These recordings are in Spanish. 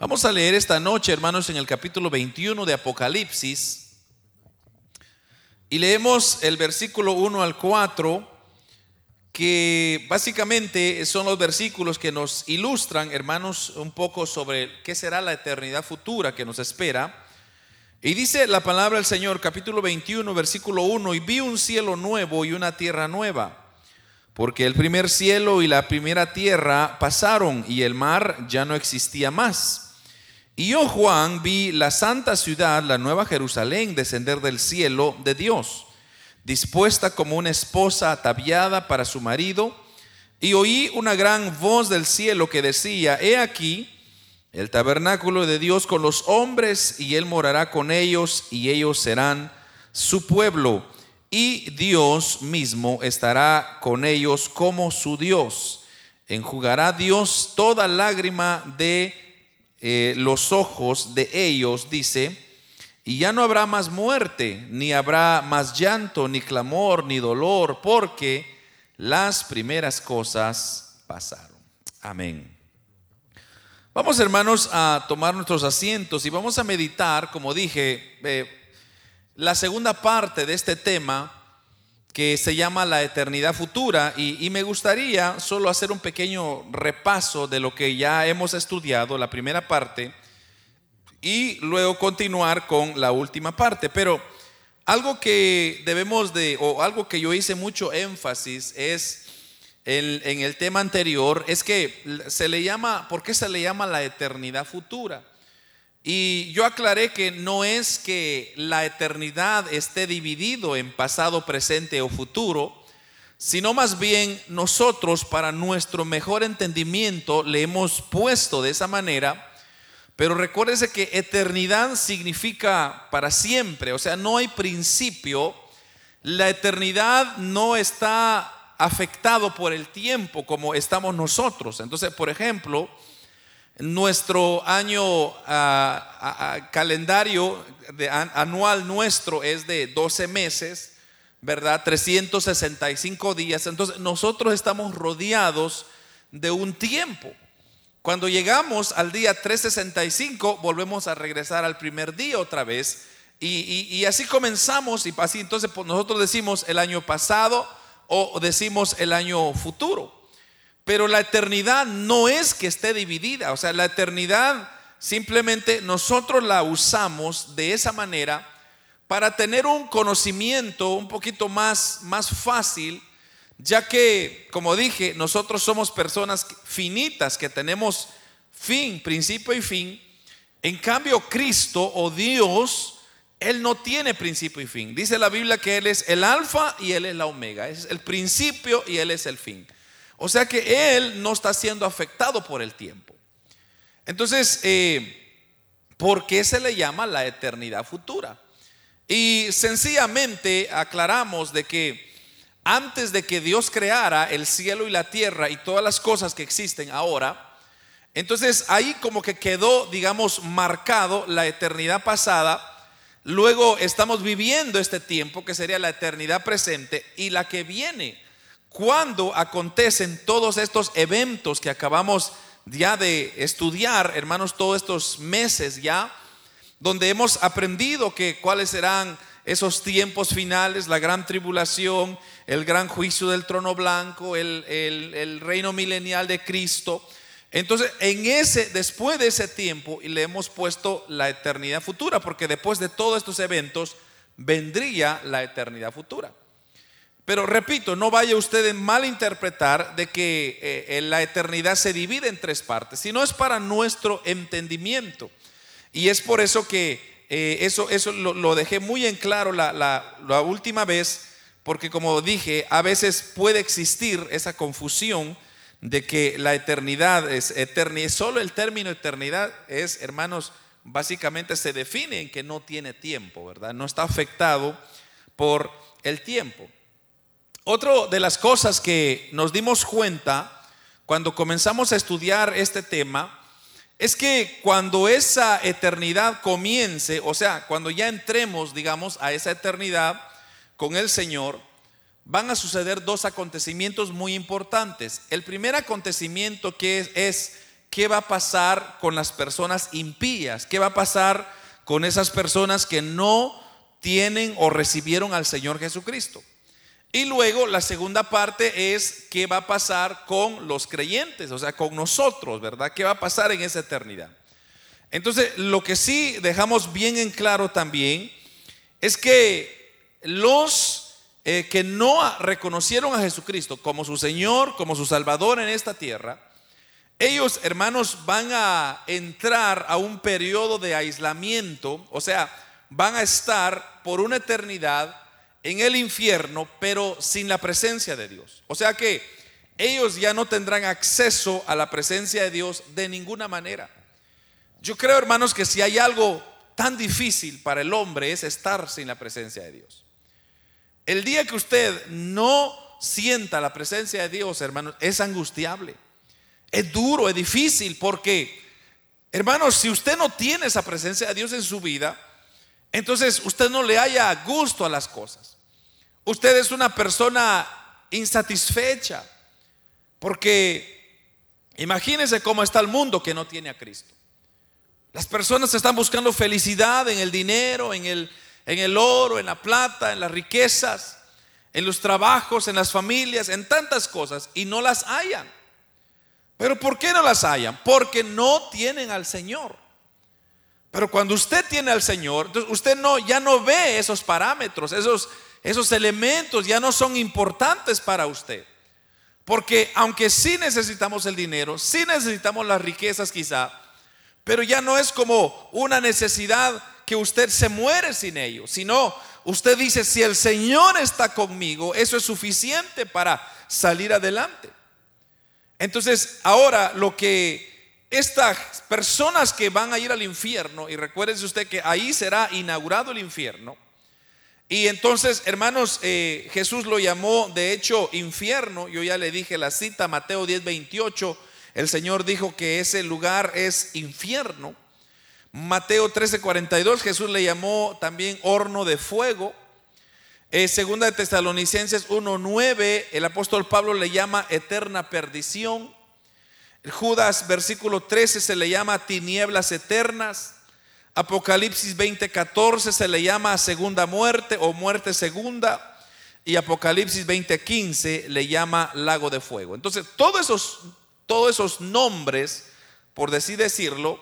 Vamos a leer esta noche, hermanos, en el capítulo 21 de Apocalipsis. Y leemos el versículo 1 al 4, que básicamente son los versículos que nos ilustran, hermanos, un poco sobre qué será la eternidad futura que nos espera. Y dice la palabra del Señor, capítulo 21, versículo 1, y vi un cielo nuevo y una tierra nueva, porque el primer cielo y la primera tierra pasaron y el mar ya no existía más. Y yo, Juan, vi la santa ciudad, la nueva Jerusalén, descender del cielo de Dios, dispuesta como una esposa ataviada para su marido. Y oí una gran voz del cielo que decía, he aquí el tabernáculo de Dios con los hombres, y él morará con ellos, y ellos serán su pueblo. Y Dios mismo estará con ellos como su Dios. Enjugará Dios toda lágrima de eh, los ojos de ellos, dice, y ya no habrá más muerte, ni habrá más llanto, ni clamor, ni dolor, porque las primeras cosas pasaron. Amén. Vamos hermanos a tomar nuestros asientos y vamos a meditar, como dije, eh, la segunda parte de este tema que se llama la eternidad futura y, me gustaría solo hacer un pequeño repaso de lo que ya hemos estudiado, la primera parte, y luego continuar con la última parte. Pero algo que debemos de, o algo que yo hice mucho énfasis es en el tema anterior, es que se le llama, ¿por qué se le llama la eternidad futura? Y yo aclaré que no es que la eternidad esté dividido en pasado, presente o futuro, sino más bien nosotros para nuestro mejor entendimiento le hemos puesto de esa manera. Pero recuérdese que eternidad significa para siempre, o sea, no hay principio. La eternidad no está afectado por el tiempo como estamos nosotros. Entonces, por ejemplo, nuestro año ah, ah, ah, calendario anual nuestro es de 12 meses, ¿verdad? 365 días. Entonces nosotros estamos rodeados de un tiempo. Cuando llegamos al día 365, volvemos a regresar al primer día otra vez. Y, así comenzamos y así entonces pues, nosotros decimos el año pasado o decimos el año futuro. Pero la eternidad no es que esté dividida, o sea, la eternidad simplemente nosotros la usamos de esa manera para tener un conocimiento un poquito más, más fácil, ya que, como dije, nosotros somos personas finitas que tenemos fin, principio y fin. En cambio, Cristo o Dios, Él no tiene principio y fin. Dice la Biblia que Él es el alfa y Él es la omega. Es el principio y Él es el fin. O sea que él no está siendo afectado por el tiempo. Entonces, eh, ¿por qué se le llama la eternidad futura? Y sencillamente aclaramos de que antes de que Dios creara el cielo y la tierra y todas las cosas que existen ahora, entonces ahí como que quedó, digamos, marcado la eternidad pasada. Luego estamos viviendo este tiempo que sería la eternidad presente y la que viene cuando acontecen todos estos eventos que acabamos ya de estudiar, hermanos, todos estos meses ya, donde hemos aprendido que cuáles serán esos tiempos finales, la gran tribulación, el gran juicio del trono blanco, el, reino milenial de Cristo. Entonces, en ese, después de ese tiempo, le hemos puesto la eternidad futura, porque después de todos estos eventos vendría la eternidad futura. Pero repito, no vaya usted a malinterpretar de que eh, la eternidad se divide en tres partes, sino es para nuestro entendimiento. Y es por eso que eh, eso, eso lo, dejé muy en claro la, la, última vez, porque como dije, a veces puede existir esa confusión de que la eternidad es eterna. Solo el término eternidad es, hermanos, básicamente se define en que no tiene tiempo, ¿verdad? No está afectado por el tiempo. Otra de las cosas que nos dimos cuenta cuando comenzamos a estudiar este tema es que cuando esa eternidad comience, o sea, cuando ya entremos, digamos, a esa eternidad con el Señor, van a suceder dos acontecimientos muy importantes. El primer acontecimiento que es, es ¿qué va a pasar con las personas impías? ¿Qué va a pasar con esas personas que no tienen o recibieron al Señor Jesucristo? Y luego la segunda parte es qué va a pasar con los creyentes, o sea, con nosotros, ¿verdad? ¿Qué va a pasar en esa eternidad? Entonces, lo que sí dejamos bien en claro también es que los eh, que no reconocieron a Jesucristo como su Señor, como su Salvador en esta tierra, ellos, hermanos, van a entrar a un periodo de aislamiento, o sea, van a estar por una eternidad en el infierno, pero sin la presencia de Dios. O sea que ellos ya no tendrán acceso a la presencia de Dios de ninguna manera. Yo creo, hermanos, que si hay algo tan difícil para el hombre es estar sin la presencia de Dios. El día que usted no sienta la presencia de Dios, hermanos, es angustiable. Es duro, es difícil, porque, hermanos, si usted no tiene esa presencia de Dios en su vida, entonces usted no le haya gusto a las cosas. Usted es una persona insatisfecha, porque imagínese cómo está el mundo que no tiene a Cristo. Las personas están buscando felicidad en el dinero, en el, en el oro, en la plata, en las riquezas, en los trabajos, en las familias, en tantas cosas, y no las hayan. Pero ¿por qué no las hayan? Porque no tienen al Señor. Pero cuando usted tiene al Señor, usted no, ya no ve esos parámetros, esos, esos elementos ya no son importantes para usted. Porque aunque sí necesitamos el dinero, sí necesitamos las riquezas quizá, pero ya no es como una necesidad que usted se muere sin ello, sino usted dice, si el Señor está conmigo, eso es suficiente para salir adelante. Entonces, ahora lo que estas personas que van a ir al infierno, y recuérdese usted que ahí será inaugurado el infierno, y entonces, hermanos, eh, Jesús lo llamó, de hecho, infierno, yo ya le dije la cita, Mateo 10, 28, el Señor dijo que ese lugar es infierno. Mateo 13, 42, Jesús le llamó también horno de fuego. Eh, segunda de Tesalonicenses 1, 9, el apóstol Pablo le llama eterna perdición. Judas versículo 13 se le llama tinieblas eternas. Apocalipsis 20:14 se le llama segunda muerte o muerte segunda. Y Apocalipsis 20:15 le llama lago de fuego. Entonces, todos esos, todos esos nombres, por así decirlo,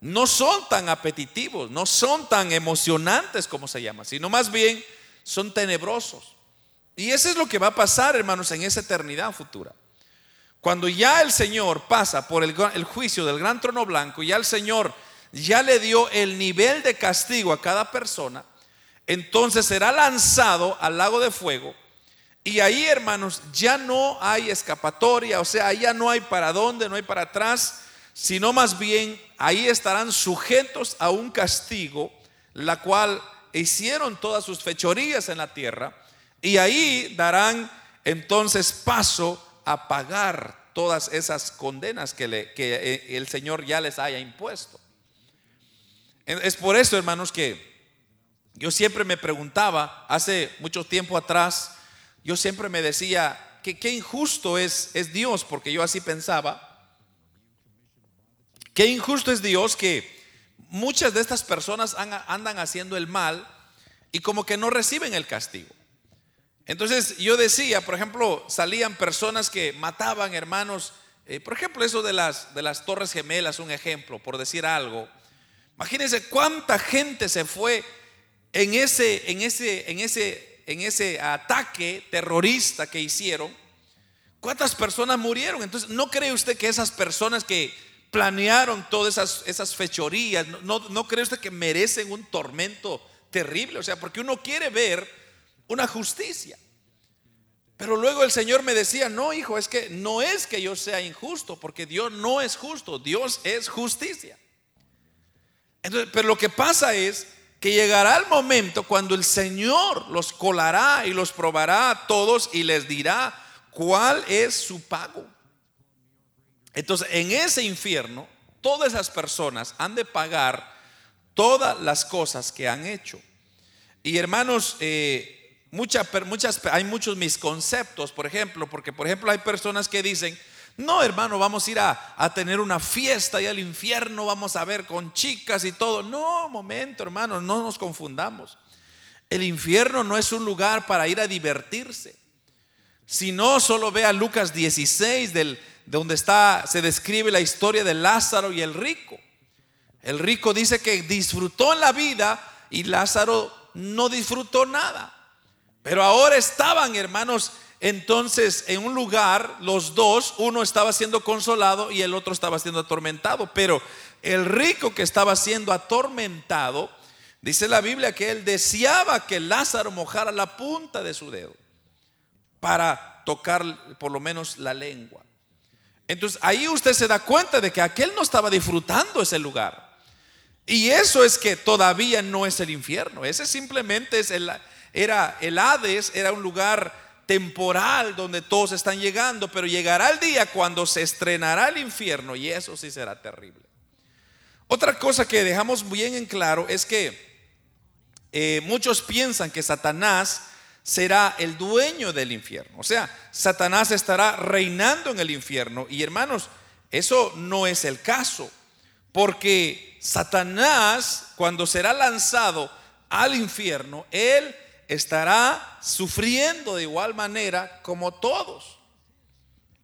no son tan apetitivos, no son tan emocionantes como se llama, sino más bien son tenebrosos. Y eso es lo que va a pasar, hermanos, en esa eternidad futura. Cuando ya el Señor pasa por el, juicio del gran trono blanco, ya el Señor ya le dio el nivel de castigo a cada persona, entonces será lanzado al lago de fuego. Y ahí, hermanos, ya no hay escapatoria, o sea, ya no hay para dónde, no hay para atrás, sino más bien ahí estarán sujetos a un castigo, la cual hicieron todas sus fechorías en la tierra, y ahí darán entonces paso a pagar todas esas condenas que, eh, el Señor ya les haya impuesto. Es por eso, hermanos, que yo siempre me preguntaba, hace mucho tiempo atrás, yo siempre me decía que qué injusto es, es Dios, porque yo así pensaba, qué injusto es Dios que muchas de estas personas andan haciendo el mal y como que no reciben el castigo. Entonces yo decía, por ejemplo, salían personas que mataban hermanos, eh, por ejemplo, eso de las, de las Torres Gemelas, un ejemplo, por decir algo. Imagínense cuánta gente se fue en ese, en ese, en ese, en ese ataque terrorista que hicieron. ¿Cuántas personas murieron? Entonces, ¿no cree usted que esas personas que planearon todas esas, esas fechorías, no, no cree usted que merecen un tormento terrible? O sea, porque uno quiere ver una justicia. Pero luego el Señor me decía, no, hijo, es que no es que yo sea injusto, porque Dios no es justo, Dios es justicia. Pero lo que pasa es que llegará el momento cuando el Señor los colará y los probará a todos y les dirá cuál es su pago. Entonces, en ese infierno, todas esas personas han de pagar todas las cosas que han hecho. Y hermanos, eh, muchas, muchas, hay muchos misconceptos, por ejemplo, porque por ejemplo hay personas que dicen, No, hermano, vamos a ir a, a tener una fiesta y al infierno vamos a ver con chicas y todo. No, momento, hermano, no nos confundamos. El infierno no es un lugar para ir a divertirse. Si no, solo vea Lucas 16, del, donde está, se describe la historia de Lázaro y el rico. El rico dice que disfrutó la vida y Lázaro no disfrutó nada. Pero ahora estaban, hermanos, entonces en un lugar, los dos, uno estaba siendo consolado y el otro estaba siendo atormentado. Pero el rico que estaba siendo atormentado, dice la Biblia que él deseaba que Lázaro mojara la punta de su dedo para tocar por lo menos la lengua. Entonces ahí usted se da cuenta de que aquel no estaba disfrutando ese lugar. Y eso es que todavía no es el infierno. Ese simplemente es el, era el Hades, era un lugar temporal donde todos están llegando, pero llegará el día cuando se estrenará el infierno y eso sí será terrible. Otra cosa que dejamos bien en claro es que eh, muchos piensan que Satanás será el dueño del infierno. O sea, Satanás estará reinando en el infierno. Y hermanos, eso no es el caso. Porque Satanás, cuando será lanzado al infierno, él estará sufriendo de igual manera como todos.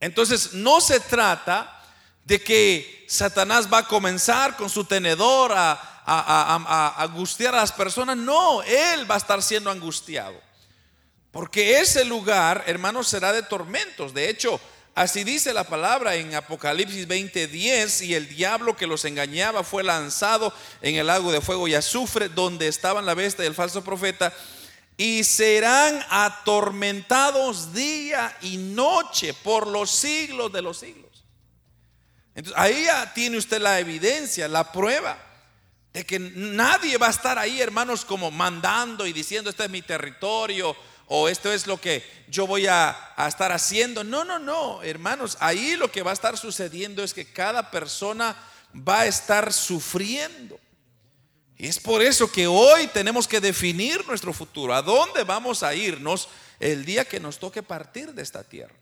Entonces, no se trata de que Satanás va a comenzar con su tenedor a, a, angustiar a las personas. No, él va a estar siendo angustiado. Porque ese lugar, hermanos, será de tormentos. De hecho, Así dice la palabra en Apocalipsis 20:10, y el diablo que los engañaba fue lanzado en el lago de fuego y azufre, donde estaban la bestia y el falso profeta, y serán atormentados día y noche por los siglos de los siglos. Entonces, ahí ya tiene usted la evidencia, la prueba de que nadie va a estar ahí, hermanos, como mandando y diciendo, este es mi territorio o esto es lo que yo voy a, estar haciendo. No, no, no, hermanos, ahí lo que va a estar sucediendo es que cada persona va a estar sufriendo. Y es por eso que hoy tenemos que definir nuestro futuro, a dónde vamos a irnos el día que nos toque partir de esta tierra.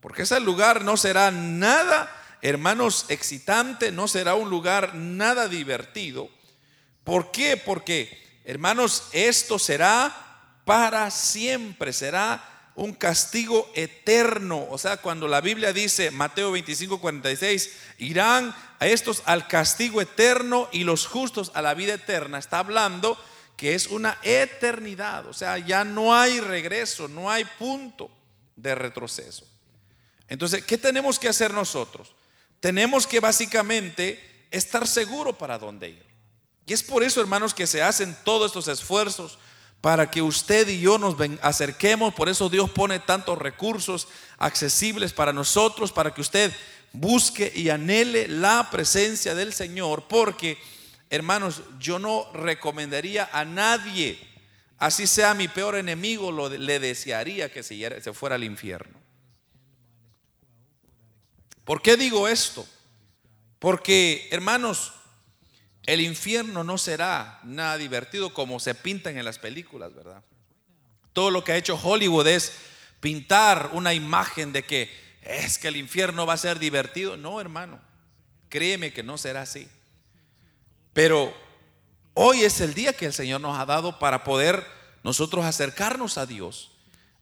Porque ese lugar no será nada, hermanos, excitante, no será un lugar nada divertido. ¿Por qué? Porque, hermanos, esto será para siempre, será un castigo eterno. O sea, cuando la Biblia dice, Mateo 25, 46, irán a estos al castigo eterno y los justos a la vida eterna, está hablando que es una eternidad. O sea, ya no hay regreso, no hay punto de retroceso. Entonces, ¿qué tenemos que hacer nosotros? Tenemos que básicamente estar seguros para dónde ir. Y es por eso, hermanos, que se hacen todos estos esfuerzos para que usted y yo nos acerquemos. Por eso Dios pone tantos recursos accesibles para nosotros, para que usted busque y anhele la presencia del Señor. Porque, hermanos, yo no recomendaría a nadie, así sea mi peor enemigo, lo, le desearía que se, fuera al infierno. ¿Por qué digo esto? Porque, hermanos, el infierno no será nada divertido como se pintan en las películas, ¿verdad? Todo lo que ha hecho Hollywood es pintar una imagen de que es que el infierno va a ser divertido. No, hermano, créeme que no será así. Pero hoy es el día que el Señor nos ha dado para poder nosotros acercarnos a Dios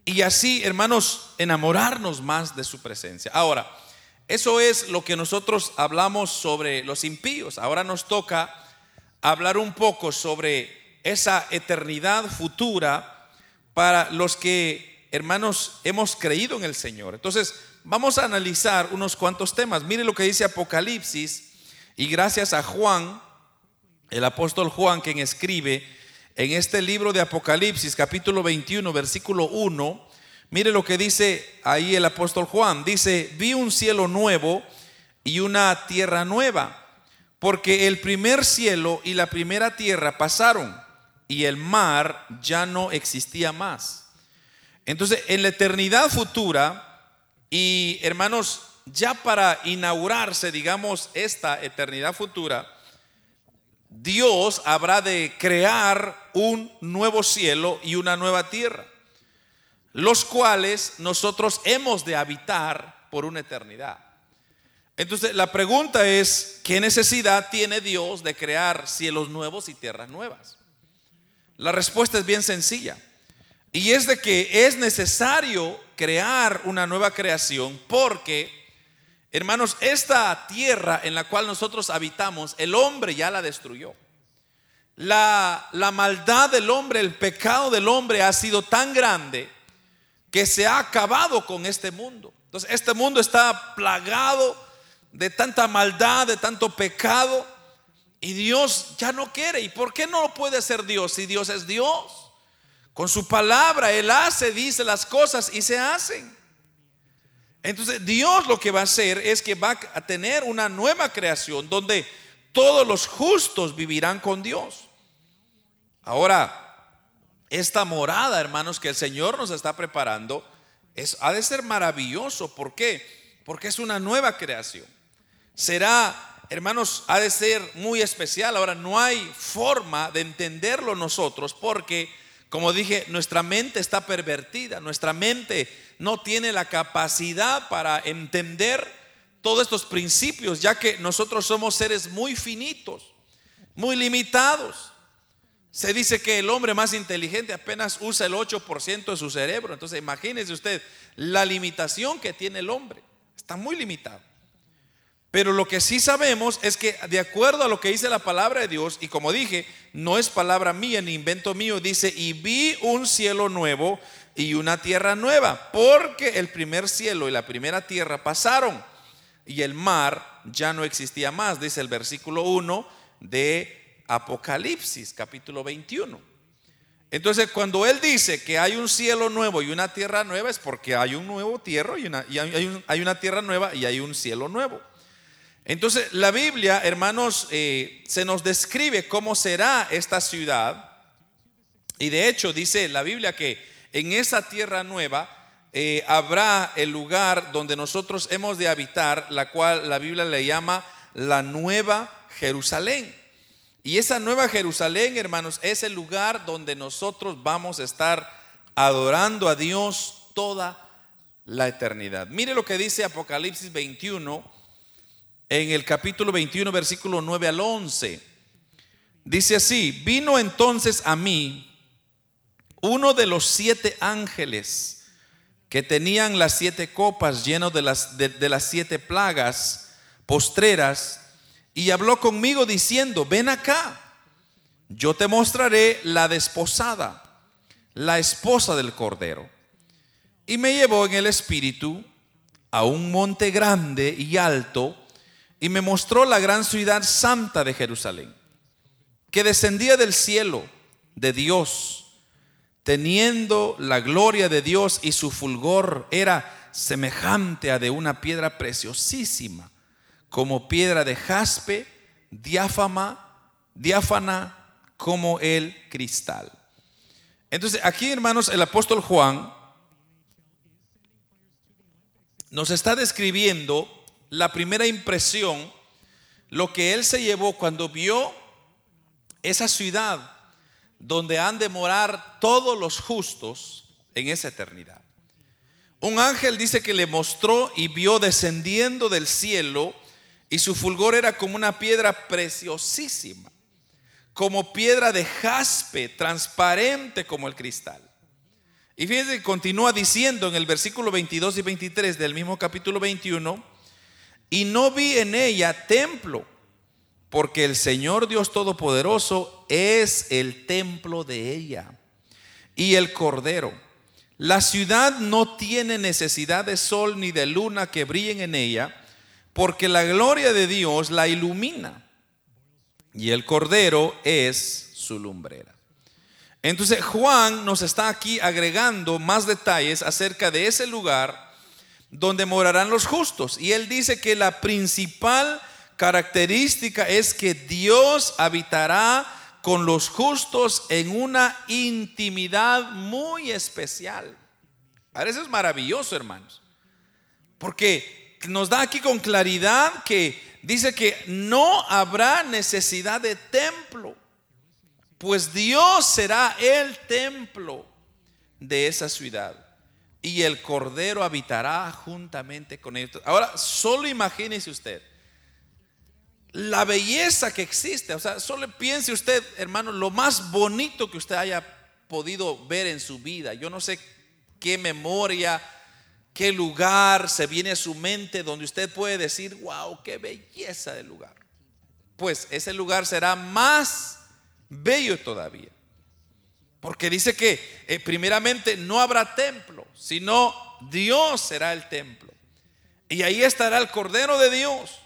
y así, hermanos, enamorarnos más de su presencia. Ahora, eso es lo que nosotros hablamos sobre los impíos. Ahora nos toca hablar un poco sobre esa eternidad futura para los que, hermanos, hemos creído en el Señor. Entonces, vamos a analizar unos cuantos temas. Mire lo que dice Apocalipsis y gracias a Juan, el apóstol Juan, quien escribe en este libro de Apocalipsis, capítulo 21, versículo 1, Mire lo que dice ahí el apóstol Juan. Dice, vi un cielo nuevo y una tierra nueva, porque el primer cielo y la primera tierra pasaron y el mar ya no existía más. Entonces, en la eternidad futura, y hermanos, ya para inaugurarse, digamos, esta eternidad futura, Dios habrá de crear un nuevo cielo y una nueva tierra los cuales nosotros hemos de habitar por una eternidad. Entonces la pregunta es, ¿qué necesidad tiene Dios de crear cielos nuevos y tierras nuevas? La respuesta es bien sencilla. Y es de que es necesario crear una nueva creación porque, hermanos, esta tierra en la cual nosotros habitamos, el hombre ya la destruyó. La, la maldad del hombre, el pecado del hombre ha sido tan grande que se ha acabado con este mundo. Entonces, este mundo está plagado de tanta maldad, de tanto pecado y Dios ya no quiere. ¿Y por qué no puede ser Dios si Dios es Dios? Con su palabra Él hace, dice las cosas y se hacen. Entonces Dios lo que va a hacer es que va a tener una nueva creación donde todos los justos vivirán con Dios. Ahora, esta morada, hermanos, que el Señor nos está preparando, ha de ser maravilloso. ¿Por qué? Porque es una nueva creación. Será hermanos, ha de ser muy especial. Ahora, no hay forma de entenderlo nosotros porque, como dije, nuestra mente está pervertida, nuestra mente no tiene la capacidad para entender todos estos principios, ya que nosotros somos seres muy finitos, muy limitados. Se dice que el hombre más inteligente apenas usa el 8% de su cerebro. Entonces imagínese usted la limitación que tiene el hombre. Está muy limitado. Pero lo que sí sabemos es que de acuerdo a lo que dice la palabra de Dios, y como dije, no es palabra mía ni invento mío, dice, y vi un cielo nuevo y una tierra nueva, porque el primer cielo y la primera tierra pasaron y el mar ya no existía más, dice el versículo 1 de Apocalipsis, capítulo 21. Entonces, cuando él dice que hay un cielo nuevo y una tierra nueva, es porque hay un nuevo tierra y, hay una tierra nueva y hay un cielo nuevo. Entonces, la Biblia, hermanos, eh, se nos describe cómo será esta ciudad. Y de hecho, dice la Biblia que en esa tierra nueva eh, habrá el lugar donde nosotros hemos de habitar, la cual la Biblia le llama la nueva Jerusalén. Y esa nueva Jerusalén, hermanos, es el lugar donde nosotros vamos a estar adorando a Dios toda la eternidad. Mire lo que dice Apocalipsis 21 en el capítulo 21, versículo 9 al 11. Dice así, vino entonces a mí uno de los siete ángeles que tenían las siete copas llenos de las, de, las siete plagas postreras y habló conmigo diciendo, ven acá, yo te mostraré la desposada, la esposa del Cordero. Y me llevó en el espíritu a un monte grande y alto, y me mostró la gran ciudad santa de Jerusalén, que descendía del cielo de Dios, teniendo la gloria de Dios y su fulgor era semejante a de una piedra preciosísima, como piedra de jaspe, diáfama, diáfana como el cristal. Entonces, aquí, hermanos, el apóstol Juan nos está describiendo la primera impresión, lo que él se llevó cuando vio esa ciudad donde han de morar todos los justos en esa eternidad. Un ángel dice que le mostró y vio descendiendo del cielo y su fulgor era como una piedra preciosísima, como piedra de jaspe, transparente como el cristal. Y fíjense, continúa diciendo en el versículo 22 y 23 del mismo capítulo 21, y no vi en ella templo, porque el Señor Dios Todopoderoso es el templo de ella y el Cordero. La ciudad no tiene necesidad de sol ni de luna que brillen en ella, porque la gloria de Dios la ilumina y el Cordero es su lumbrera. Entonces Juan nos está aquí agregando más detalles acerca de ese lugar donde morarán los justos. Y él dice que la principal característica es que Dios habitará con los justos en una intimidad muy especial. Ahora eso es maravilloso, hermanos. Porque nos da aquí con claridad que dice que no habrá necesidad de templo, pues Dios será el templo de esa ciudad. Y el Cordero habitará juntamente con ellos. Ahora, solo imagínese usted la belleza que existe. O sea, solo piense usted, hermano, lo más bonito que usted haya podido ver en su vida. Yo no sé qué memoria, qué lugar se viene a su mente donde usted puede decir, wow, qué belleza del lugar. Pues ese lugar será más bello todavía. Porque dice que eh, primeramente no habrá templo, sino Dios será el templo. Y ahí estará el Cordero de Dios.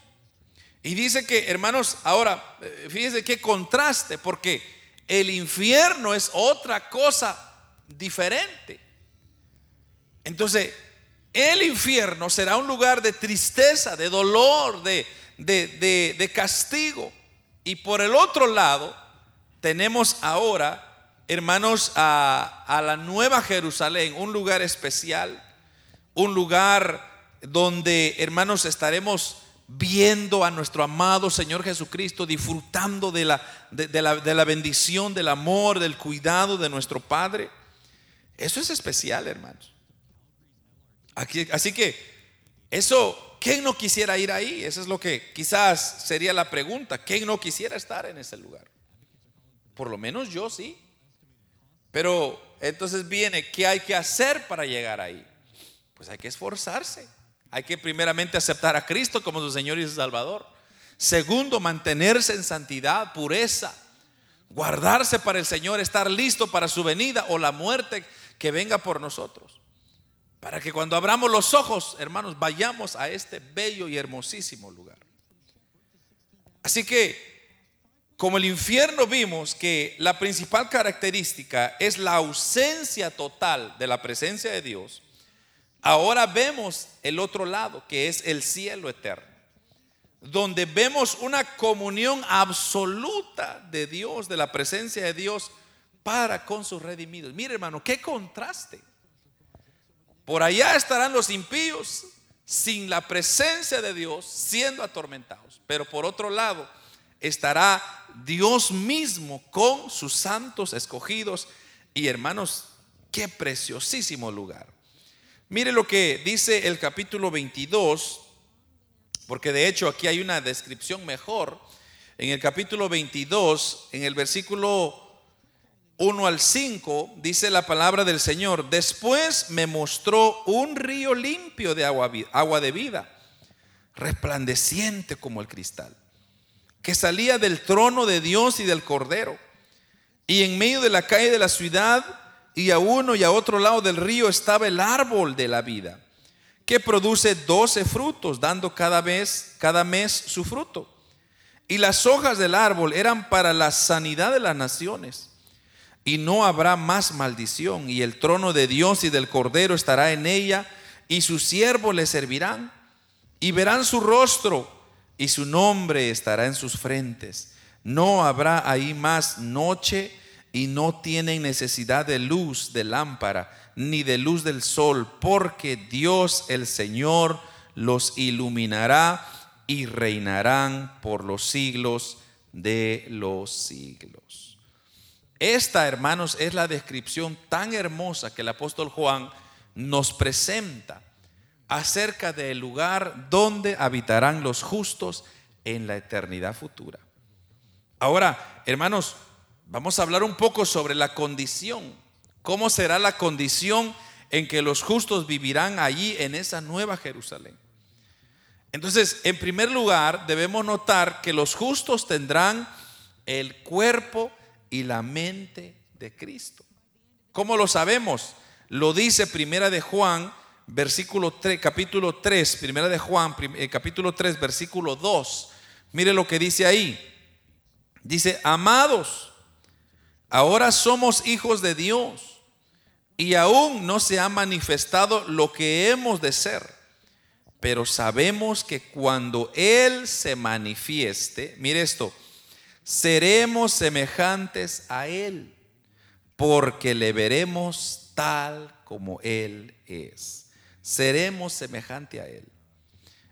Y dice que, hermanos, ahora, eh, fíjense qué contraste, porque el infierno es otra cosa diferente. Entonces, el infierno será un lugar de tristeza, de dolor, de, de, castigo. Y por el otro lado, tenemos ahora, hermanos, a, la nueva Jerusalén, un lugar especial, un lugar donde, hermanos, estaremos viendo a nuestro amado Señor Jesucristo, disfrutando de la, de, la, de la, bendición, del amor, del cuidado de nuestro Padre. Eso es especial, hermanos. Así que, eso, ¿quién no quisiera ir ahí? Eso es lo que quizás sería la pregunta. ¿Quién no quisiera estar en ese lugar? Por lo menos yo sí. Pero entonces viene, ¿qué hay que hacer para llegar ahí? Pues hay que esforzarse. Hay que primeramente aceptar a Cristo como su Señor y su Salvador. Segundo, mantenerse en santidad, pureza. Guardarse para el Señor, estar listo para su venida o la muerte que venga por nosotros. Para que cuando abramos los ojos, hermanos, vayamos a este bello y hermosísimo lugar. Así que, como el infierno vimos que la principal característica es la ausencia total de la presencia de Dios, Ahora vemos el otro lado, que es el cielo eterno, donde vemos una comunión absoluta de Dios, de la presencia de Dios para con sus redimidos. Mire hermano, qué contraste. Por allá estarán los impíos sin la presencia de Dios siendo atormentados. Pero por otro lado estará Dios mismo con sus santos escogidos. Y hermanos, qué preciosísimo lugar. Mire lo que dice el capítulo 22, porque de hecho aquí hay una descripción mejor. En el capítulo 22, en el versículo 1 al 5, dice la palabra del Señor, después me mostró un río limpio de agua, agua de vida, resplandeciente como el cristal, que salía del trono de Dios y del Cordero. Y en medio de la calle de la ciudad y a uno y a otro lado del río estaba el árbol de la vida, que produce doce frutos, dando cada vez, cada mes su fruto. Y las hojas del árbol eran para la sanidad de las naciones. Y no habrá más maldición, y el trono de Dios y del Cordero estará en ella, y sus siervos le servirán, y verán su rostro, y su nombre estará en sus frentes. No habrá ahí más noche, y no tienen necesidad de luz de lámpara ni de luz del sol, porque Dios el Señor los iluminará y reinarán por los siglos de los siglos. Esta, hermanos, es la descripción tan hermosa que el apóstol Juan nos presenta acerca del lugar donde habitarán los justos en la eternidad futura. Ahora, hermanos, Vamos a hablar un poco sobre la condición. ¿Cómo será la condición en que los justos vivirán allí en esa nueva Jerusalén? Entonces, en primer lugar, debemos notar que los justos tendrán el cuerpo y la mente de Cristo. ¿Cómo lo sabemos? Lo dice Primera de Juan, versículo 3, capítulo 3, Primera de Juan, eh, capítulo 3, versículo 2. Mire lo que dice ahí. Dice, amados, Ahora somos hijos de Dios y aún no se ha manifestado lo que hemos de ser. Pero sabemos que cuando Él se manifieste, mire esto, seremos semejantes a Él, porque le veremos tal como Él es. Seremos semejante a Él.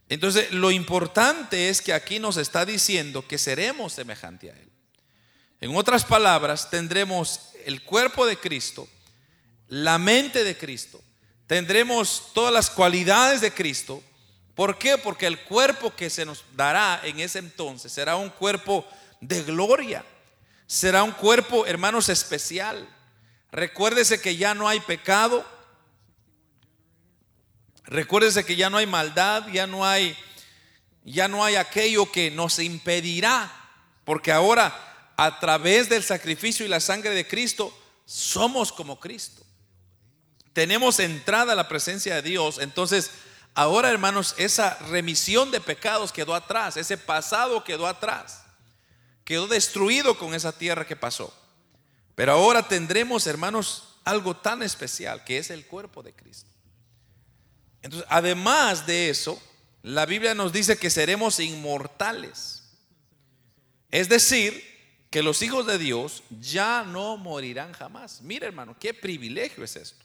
Entonces, lo importante es que aquí nos está diciendo que seremos semejante a Él. En otras palabras, tendremos el cuerpo de Cristo, la mente de Cristo tendremos todas las cualidades de Cristo. ¿Por qué? Porque el cuerpo que se nos dará en ese entonces será un cuerpo de gloria. Será un cuerpo, hermanos, especial. Recuérdese que ya no hay pecado. Recuérdese que ya no hay maldad, ya no hay ya no hay aquello que nos impedirá, porque ahora a través del sacrificio y la sangre de Cristo somos como Cristo. Tenemos entrada a la presencia de Dios, entonces ahora hermanos, esa remisión de pecados quedó atrás, ese pasado quedó atrás, quedó destruido con esa tierra que pasó. Pero ahora tendremos, hermanos, algo tan especial que es el cuerpo de Cristo. Entonces, además de eso, la Biblia nos dice que seremos inmortales. Es decir, que los hijos de Dios ya no morirán jamás. Mira hermano, qué privilegio es esto.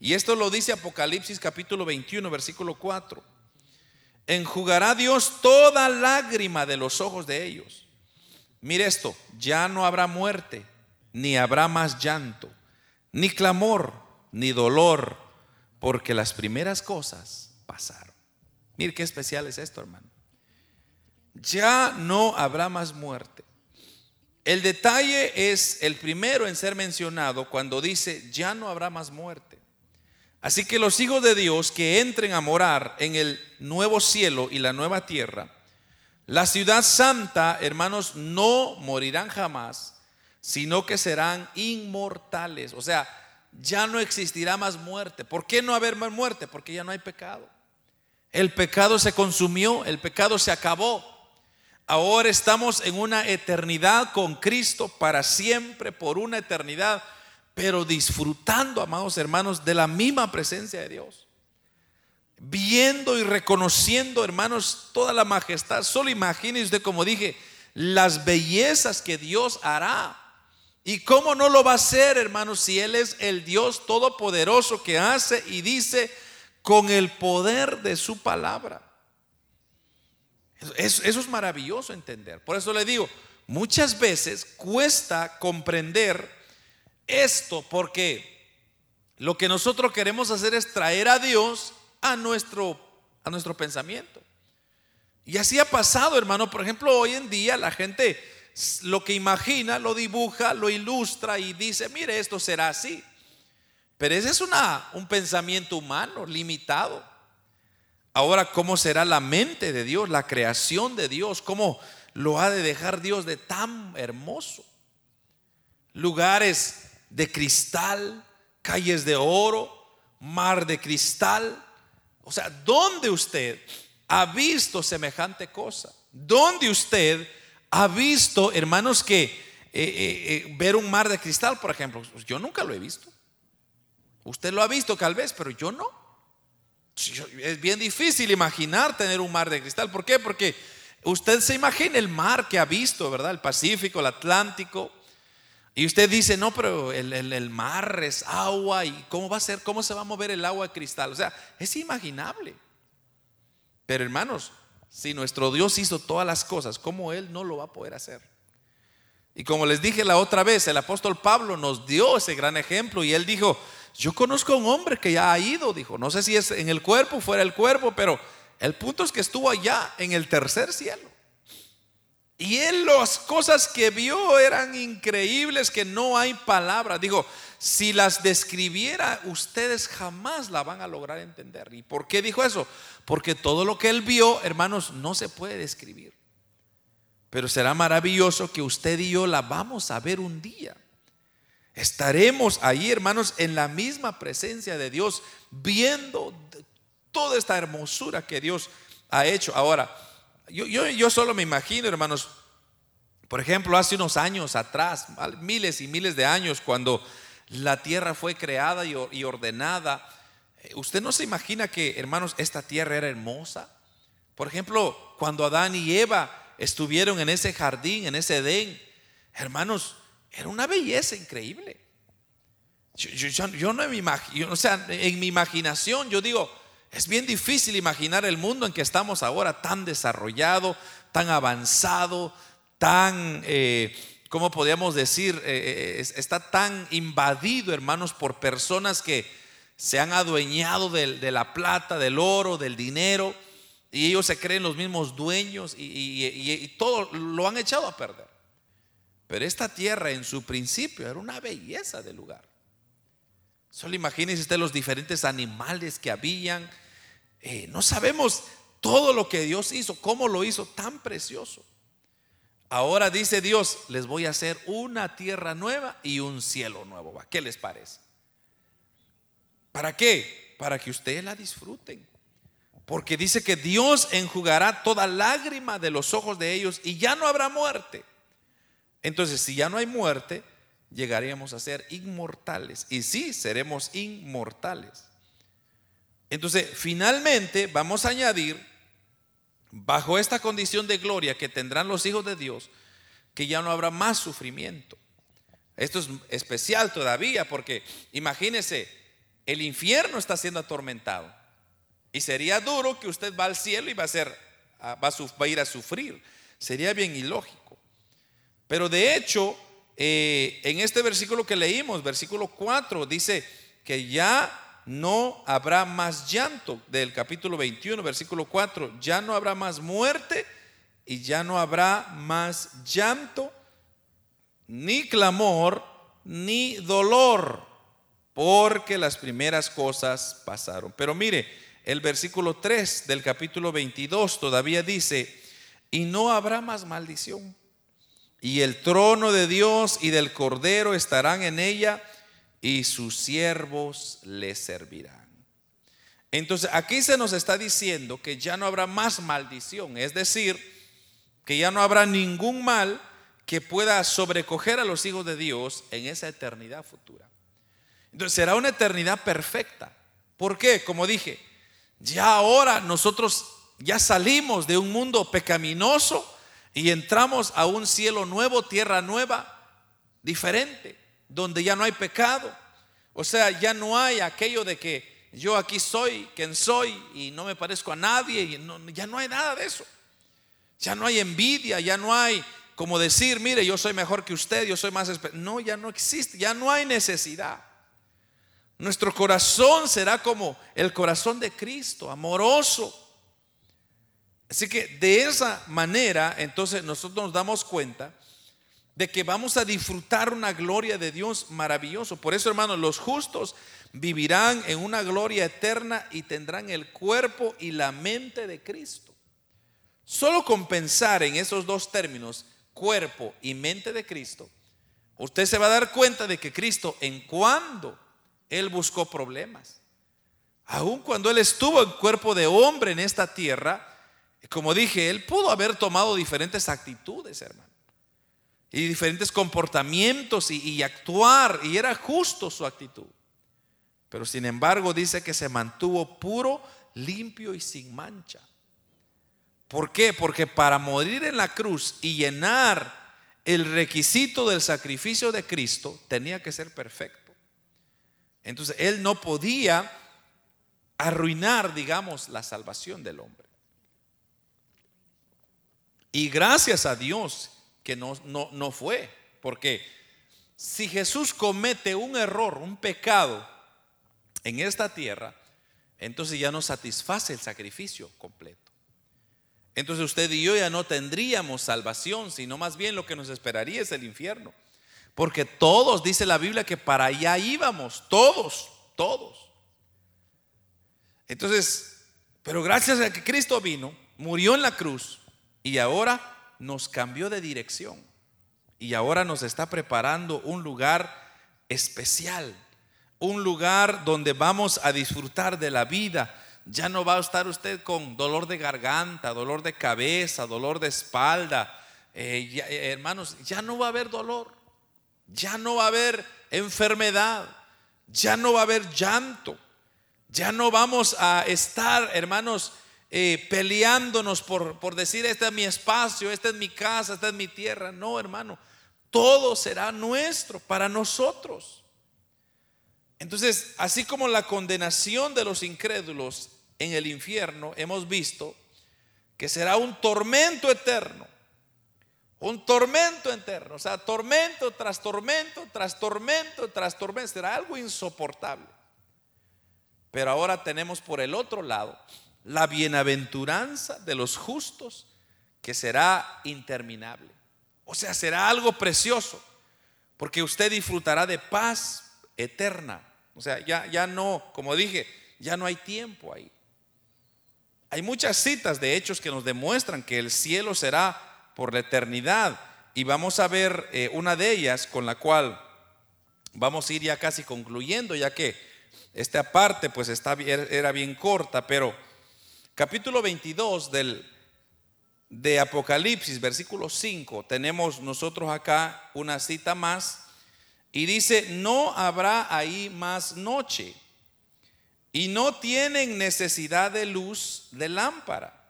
Y esto lo dice Apocalipsis capítulo 21, versículo 4. Enjugará Dios toda lágrima de los ojos de ellos. Mire esto, ya no habrá muerte, ni habrá más llanto, ni clamor, ni dolor, porque las primeras cosas pasaron. Mire qué especial es esto, hermano. Ya no habrá más muerte. El detalle es el primero en ser mencionado cuando dice, ya no habrá más muerte. Así que los hijos de Dios que entren a morar en el nuevo cielo y la nueva tierra, la ciudad santa, hermanos, no morirán jamás, sino que serán inmortales. O sea, ya no existirá más muerte. ¿Por qué no haber más muerte? Porque ya no hay pecado. El pecado se consumió, el pecado se acabó. Ahora estamos en una eternidad con Cristo para siempre, por una eternidad, pero disfrutando, amados hermanos, de la misma presencia de Dios. Viendo y reconociendo, hermanos, toda la majestad. Solo imagínense como dije, las bellezas que Dios hará. ¿Y cómo no lo va a hacer, hermanos, si Él es el Dios todopoderoso que hace y dice, con el poder de su palabra. Eso, es maravilloso entender. Por eso le digo, muchas veces cuesta comprender esto porque lo que nosotros queremos hacer es traer a Dios a nuestro, a nuestro pensamiento. Y así ha pasado, hermano. Por ejemplo, hoy en día la gente lo que imagina, lo dibuja, lo ilustra y dice, mire, esto será así. Pero ese es un pensamiento humano limitado. Ahora, ¿cómo será la mente de Dios, la creación de Dios? ¿Cómo lo ha de dejar Dios de tan hermoso? Lugares de cristal, calles de oro, mar de cristal. O sea, ¿dónde usted ha visto semejante cosa? ¿Dónde usted ha visto, hermanos, que eh, eh, eh, ver un mar de cristal, por ejemplo? Yo nunca lo he visto. Usted lo ha visto tal vez, pero yo no. Es bien difícil imaginar tener un mar de cristal. ¿Por qué? Porque usted se imagina el mar que ha visto, ¿verdad? El Pacífico, el Atlántico. Y usted dice, no, pero el, mar es agua y ¿cómo va a ser? ¿Cómo se va a mover el agua de cristal? O sea, es imaginable. Pero hermanos, si nuestro Dios hizo todas las cosas, ¿cómo Él no lo va a poder hacer? Y como les dije la otra vez, el apóstol Pablo nos dio ese gran ejemplo y él dijo, yo conozco a un hombre que ya ha ido, dijo, no sé si es en el cuerpo, fuera del cuerpo, pero el punto es que estuvo allá en el tercer cielo. Y él las cosas que vio eran increíbles que no hay palabras. Digo, si las describiera, ustedes jamás la van a lograr entender. ¿Y por qué dijo eso? Porque todo lo que él vio, hermanos, no se puede describir. Pero será maravilloso que usted y yo la vamos a ver un día. Estaremos ahí, hermanos, en la misma presencia de Dios, viendo toda esta hermosura que Dios ha hecho. Ahora, yo, yo, solo me imagino, hermanos, por ejemplo, hace unos años atrás, miles y miles de años, cuando la tierra fue creada y ordenada, eh, usted no se imagina que, hermanos, esta tierra era hermosa. Por ejemplo, cuando Adán y Eva estuvieron en ese jardín, en ese Edén, hermanos, era una belleza increíble. Yo, no me imagino, o sea, en mi imaginación yo digo, es bien difícil imaginar el mundo en que estamos ahora tan desarrollado, tan avanzado, tan, eh, ¿cómo podríamos decir? Eh, eh, está tan invadido, hermanos, por personas que se han adueñado de, la plata, del oro, del dinero, y ellos se creen los mismos dueños y, y todo lo han echado a perder. Pero esta tierra en su principio era una belleza de lugar. Solo imagínense usted los diferentes animales que habían. Eh, no sabemos todo lo que Dios hizo, cómo lo hizo tan precioso. Ahora dice Dios, les voy a hacer una tierra nueva y un cielo nuevo. ¿Qué les parece? ¿Para qué? Para que ustedes la disfruten. Porque dice que Dios enjugará toda lágrima de los ojos de ellos y ya no habrá muerte. Entonces, si ya no hay muerte, llegaríamos a ser inmortales. Y sí, seremos inmortales. Entonces, finalmente vamos a añadir, bajo esta condición de gloria que tendrán los hijos de Dios, que ya no habrá más sufrimiento. Esto es especial todavía porque imagínese, el infierno está siendo atormentado. Y sería duro que usted va al cielo y va a, ser, va a ir a sufrir. Sería bien ilógico. Pero de hecho, eh, en este versículo que leímos, versículo 4, dice que ya no habrá más llanto del capítulo 21, versículo 4, ya no habrá más muerte y ya no habrá más llanto, ni clamor, ni dolor, porque las primeras cosas pasaron. Pero mire, el versículo 3 del capítulo 22 todavía dice, y no habrá más maldición y el trono de Dios y del Cordero estarán en ella y sus siervos le servirán. Entonces aquí se nos está diciendo que ya no habrá más maldición, es decir, que ya no habrá ningún mal que pueda sobrecoger a los hijos de Dios en esa eternidad futura. Entonces será una eternidad perfecta. ¿Por qué? Como dije, ya ahora nosotros ya salimos de un mundo pecaminoso y entramos a un cielo nuevo, tierra nueva, diferente, donde ya no hay pecado. O sea, ya no hay aquello de que yo aquí soy quien soy y no me parezco a nadie. Y ya no hay nada de eso. Ya no hay envidia, ya no hay como decir, mire, yo soy mejor que usted, yo soy más... No, ya no existe, ya no hay necesidad. Nuestro corazón será como el corazón de Cristo, amoroso, Así que de esa manera, entonces nosotros nos damos cuenta de que vamos a disfrutar una gloria de Dios maravilloso. Por eso, hermanos, los justos vivirán en una gloria eterna y tendrán el cuerpo y la mente de Cristo. Solo con pensar en esos dos términos, cuerpo y mente de Cristo, usted se va a dar cuenta de que Cristo, en cuando Él buscó problemas, aun cuando Él estuvo en cuerpo de hombre en esta tierra, como dije, él pudo haber tomado diferentes actitudes, hermano, y diferentes comportamientos y, actuar, y era justo su actitud. Pero sin embargo dice que se mantuvo puro, limpio y sin mancha. ¿Por qué? Porque para morir en la cruz y llenar el requisito del sacrificio de Cristo tenía que ser perfecto. Entonces él no podía arruinar, digamos, la salvación del hombre. Y gracias a Dios que no, no, no fue. Porque si Jesús comete un error, un pecado en esta tierra, entonces ya no satisface el sacrificio completo. Entonces usted y yo ya no tendríamos salvación, sino más bien lo que nos esperaría es el infierno. Porque todos, dice la Biblia, que para allá íbamos, todos, todos. Entonces, pero gracias a que Cristo vino, murió en la cruz, y ahora nos cambió de dirección. Y ahora nos está preparando un lugar especial. Un lugar donde vamos a disfrutar de la vida. Ya no va a estar usted con dolor de garganta, dolor de cabeza, dolor de espalda. Eh, eh, hermanos, ya no va a haber dolor. Ya no va a haber enfermedad. Ya no va a haber llanto. Ya no vamos a estar, hermanos, eh, peleándonos por, por decir, este es mi espacio, esta es mi casa, esta es mi tierra. No, hermano, todo será nuestro para nosotros. Entonces, así como la condenación de los incrédulos en el infierno, hemos visto que será un tormento eterno. Un tormento eterno, o sea, tormento tras tormento, tras tormento, tras tormento, será algo insoportable. Pero ahora tenemos por el otro lado la bienaventuranza de los justos que será interminable. O sea, será algo precioso, porque usted disfrutará de paz eterna. O sea, ya, ya no, como dije, ya no hay tiempo ahí. Hay muchas citas de hechos que nos demuestran que el cielo será por la eternidad. Y vamos a ver eh, una de ellas con la cual vamos a ir ya casi concluyendo, ya que esta parte pues está, era bien corta, pero capítulo 22 del, de Apocalipsis, versículo 5, tenemos nosotros acá una cita más y dice, no habrá ahí más noche y no tienen necesidad de luz de lámpara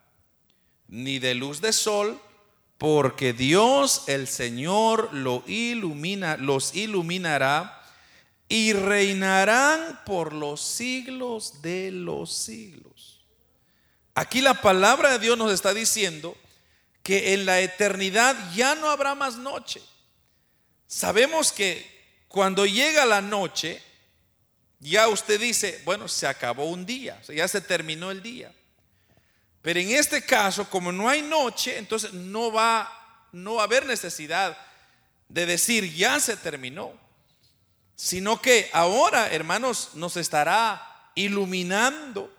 ni de luz de sol porque Dios el Señor lo ilumina, los iluminará y reinarán por los siglos de los siglos. Aquí la palabra de Dios nos está diciendo que en la eternidad ya no habrá más noche. Sabemos que cuando llega la noche, ya usted dice, bueno, se acabó un día, ya se terminó el día. Pero en este caso, como no hay noche, entonces no va, no va a haber necesidad de decir ya se terminó, sino que ahora, hermanos, nos estará iluminando,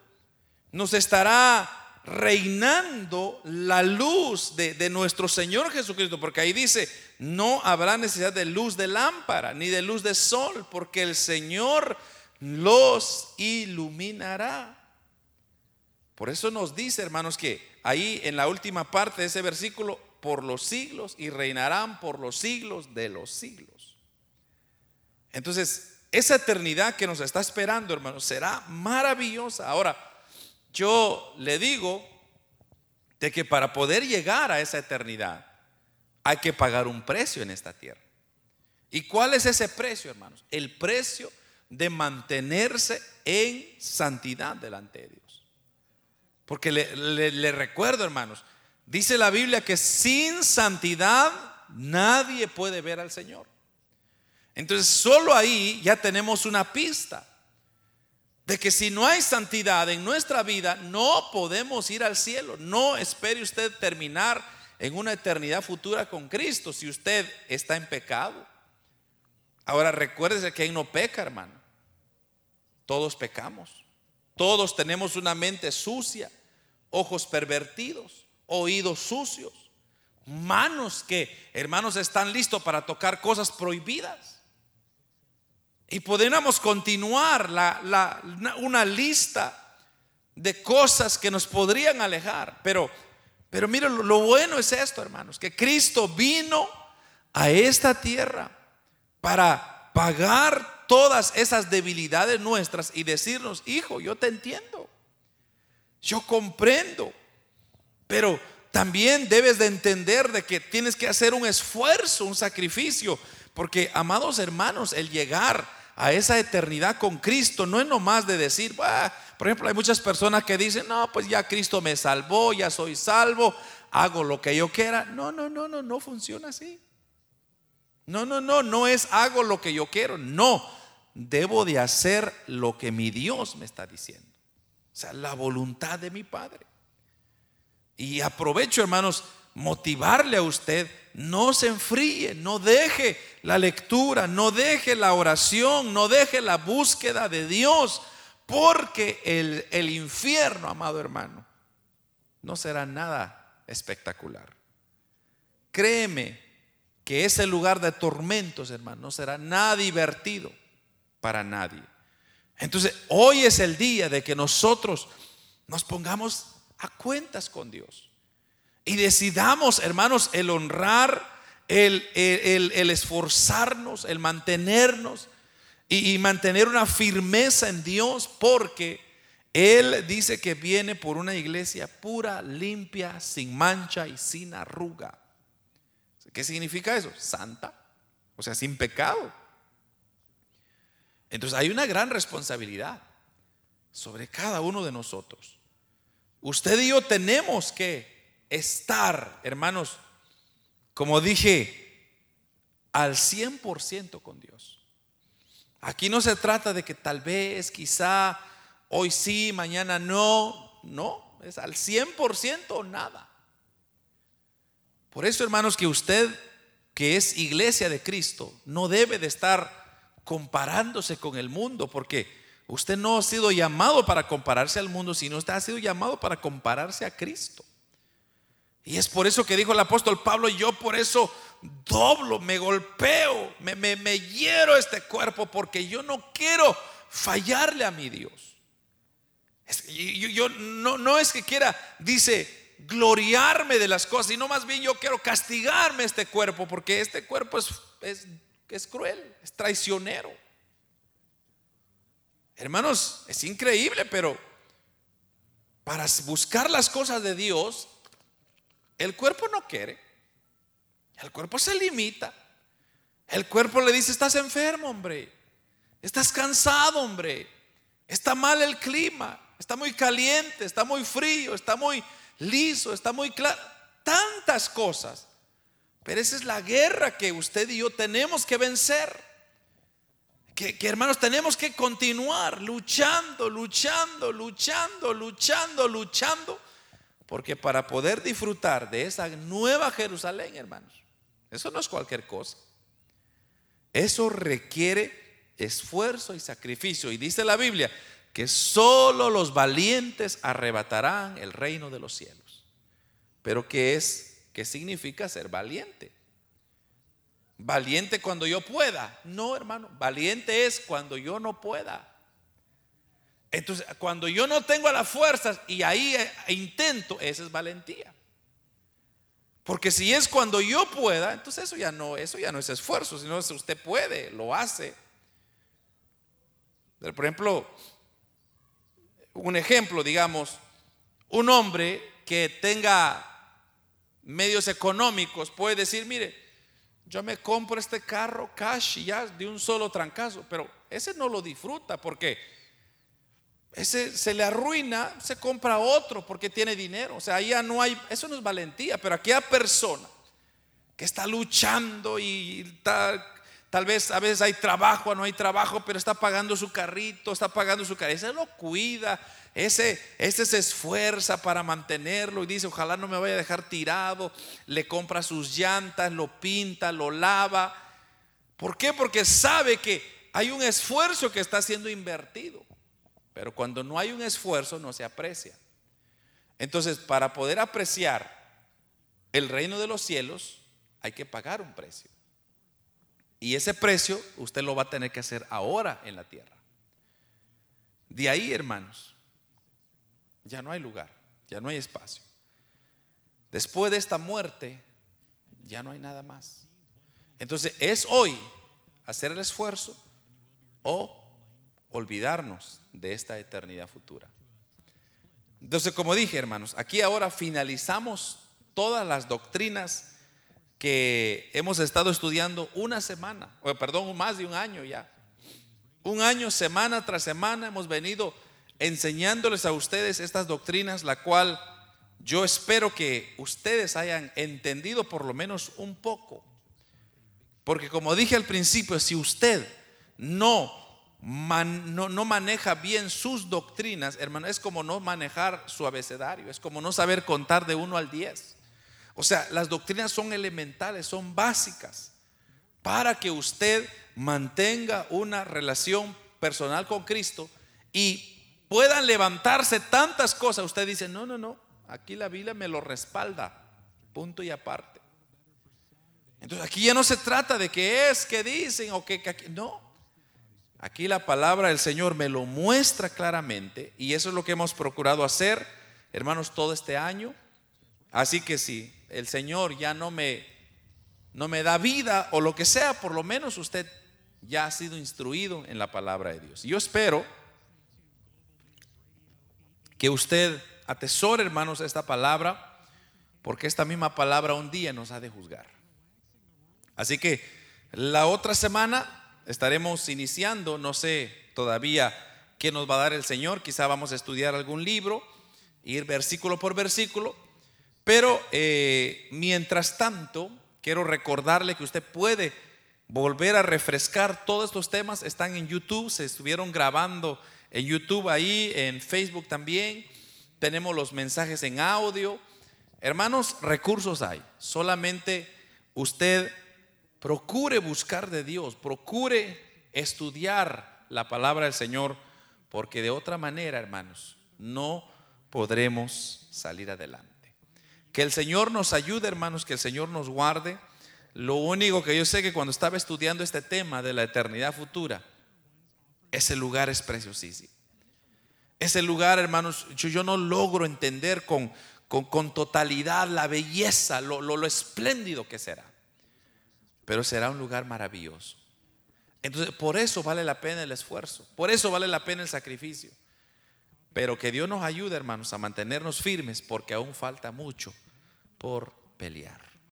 nos estará reinando la luz de, de, nuestro Señor Jesucristo, porque ahí dice, no habrá necesidad de luz de lámpara, ni de luz de sol, porque el Señor los iluminará. Por eso nos dice, hermanos, que ahí en la última parte de ese versículo, por los siglos y reinarán por los siglos de los siglos. Entonces, esa eternidad que nos está esperando, hermanos, será maravillosa. Ahora, yo le digo de que para poder llegar a esa eternidad hay que pagar un precio en esta tierra. ¿Y cuál es ese precio, hermanos? El precio de mantenerse en santidad delante de Dios. Porque le, recuerdo, hermanos, dice la Biblia que sin santidad nadie puede ver al Señor. Entonces, solo ahí ya tenemos una pista de que si no hay santidad en nuestra vida, no podemos ir al cielo. No espere usted terminar en una eternidad futura con Cristo si usted está en pecado. Ahora recuérdese que ahí no peca, hermano. Todos pecamos. Todos tenemos una mente sucia ojos pervertidos, oídos sucios, manos que, hermanos, están listos para tocar cosas prohibidas. Y podríamos continuar la, una lista de cosas que nos podrían alejar. Pero, pero miren, lo bueno es esto, hermanos, que Cristo vino a esta tierra para pagar todas esas debilidades nuestras y decirnos, hijo, yo te entiendo. Yo comprendo, pero también debes de entender de que tienes que hacer un esfuerzo, un sacrificio, porque amados hermanos, el llegar a esa eternidad con Cristo no es nomás de decir, por ejemplo, hay muchas personas que dicen, no, pues ya Cristo me salvó, ya soy salvo, hago lo que yo quiera. No, no, no, no, no funciona así. No, no, no, no es hago lo que yo quiero, no, debo de hacer lo que mi Dios me está diciendo. O sea, la voluntad de mi Padre. Y aprovecho, hermanos, motivarle a usted, no se enfríe, no deje la lectura, no deje la oración, no deje la búsqueda de Dios, porque el, el infierno, amado hermano, no será nada espectacular. Créeme que ese lugar de tormentos, hermano, no será nada divertido para nadie. Entonces, hoy es el día de que nosotros nos pongamos a cuentas con Dios. Y decidamos, hermanos, el honrar, el, esforzarnos, el mantenernos y, y mantener una firmeza en Dios, porque Él dice que viene por una iglesia pura, limpia, sin mancha y sin arruga. ¿Qué significa eso? Santa, o sea, sin pecado. Entonces hay una gran responsabilidad sobre cada uno de nosotros. Usted y yo tenemos que estar, hermanos, como dije, al 100% con Dios. Aquí no se trata de que tal vez, quizá, hoy sí, mañana no, no, es al 100% nada. Por eso, hermanos, que usted, que es iglesia de Cristo, no debe de estar comparándose con el mundo, porque usted no ha sido llamado para compararse al mundo, sino usted ha sido llamado para compararse a Cristo. Y es por eso que dijo el apóstol Pablo, yo por eso doblo, me golpeo, me, me, hiero este cuerpo, porque yo no quiero fallarle a mi Dios. yo, no, no es que quiera, dice, gloriarme de las cosas, sino más bien yo quiero castigarme este cuerpo, porque este cuerpo es, es, es cruel, es traicionero. Hermanos, es increíble, pero para buscar las cosas de Dios el cuerpo no quiere. El cuerpo se limita. El cuerpo le dice, estás enfermo, hombre. Estás cansado, hombre. Está mal el clima. Está muy caliente, está muy frío, está muy liso, está muy claro. Tantas cosas. Pero esa es la guerra que usted y yo tenemos que vencer. Que, hermanos tenemos que continuar luchando, luchando, luchando, luchando, luchando porque para poder disfrutar de esa nueva Jerusalén, hermanos, eso no es cualquier cosa. Eso requiere esfuerzo y sacrificio. Y dice la Biblia que solo los valientes arrebatarán el reino de los cielos. Pero ¿qué es? ¿Qué significa ser valiente? Valiente cuando yo pueda. No, hermano. Valiente es cuando yo no pueda. Entonces, cuando yo no tengo las fuerzas y ahí eh, intento, esa es valentía. Porque si es cuando yo pueda, entonces eso ya no, eso ya no es esfuerzo, sino es usted puede, lo hace. Por ejemplo, un ejemplo, digamos, un hombre que tenga medios económicos puede decir, mire, yo me compro este carro cash y ya de un solo trancazo, pero ese no lo disfruta porque ese se le arruina, se compra otro porque tiene dinero. O sea, ahí ya no hay, eso no es valentía, pero aquella persona que está luchando y tal vez a veces hay trabajo, no hay trabajo, pero está pagando su carrito, está pagando su carrito, ese lo cuida, ese, ese se esfuerza para mantenerlo y dice, ojalá no me vaya a dejar tirado, le compra sus llantas, lo pinta, lo lava. ¿Por qué? Porque sabe que hay un esfuerzo que está siendo invertido. Pero cuando no hay un esfuerzo no se aprecia. Entonces, para poder apreciar el reino de los cielos, hay que pagar un precio. Y ese precio usted lo va a tener que hacer ahora en la tierra. De ahí, hermanos, ya no hay lugar, ya no hay espacio. Después de esta muerte, ya no hay nada más. Entonces, es hoy hacer el esfuerzo o olvidarnos de esta eternidad futura. Entonces, como dije, hermanos, aquí ahora finalizamos todas las doctrinas que hemos estado estudiando una semana, o perdón, más de un año ya. Un año, semana tras semana, hemos venido enseñándoles a ustedes estas doctrinas, la cual yo espero que ustedes hayan entendido por lo menos un poco. Porque como dije al principio, si usted no no, maneja bien sus doctrinas, hermano, es como no manejar su abecedario, es como no saber contar de 1 al 10. O sea, las doctrinas son elementales, son básicas para que usted mantenga una relación personal con Cristo y puedan levantarse tantas cosas. Usted dice, no, no, no, aquí la Biblia me lo respalda, punto y aparte. Entonces aquí ya no se trata de qué es, qué dicen o qué, no. Aquí la palabra del Señor me lo muestra claramente y eso es lo que hemos procurado hacer, hermanos, todo este año. Así que si el Señor ya no me no me da vida o lo que sea, por lo menos usted ya ha sido instruido en la palabra de Dios. Yo espero que usted atesore, hermanos, esta palabra, porque esta misma palabra un día nos ha de juzgar. Así que la otra semana estaremos iniciando, no sé todavía qué nos va a dar el Señor, quizá vamos a estudiar algún libro, ir versículo por versículo, pero eh, mientras tanto, quiero recordarle que usted puede volver a refrescar todos estos temas, están en YouTube, se estuvieron grabando en YouTube ahí, en Facebook también. Tenemos los mensajes en audio. Hermanos, recursos hay. Solamente usted procure buscar de Dios, procure estudiar la palabra del Señor, porque de otra manera, hermanos, no podremos salir adelante. Que el Señor nos ayude, hermanos, que el Señor nos guarde. Lo único que yo sé que cuando estaba estudiando este tema de la eternidad futura, ese lugar es preciosísimo. Ese lugar, hermanos, yo, no logro entender con, con, totalidad la belleza, lo, lo, lo espléndido que será. Pero será un lugar maravilloso. Entonces, por eso vale la pena el esfuerzo, por eso vale la pena el sacrificio. Pero que Dios nos ayude, hermanos, a mantenernos firmes porque aún falta mucho por pelear.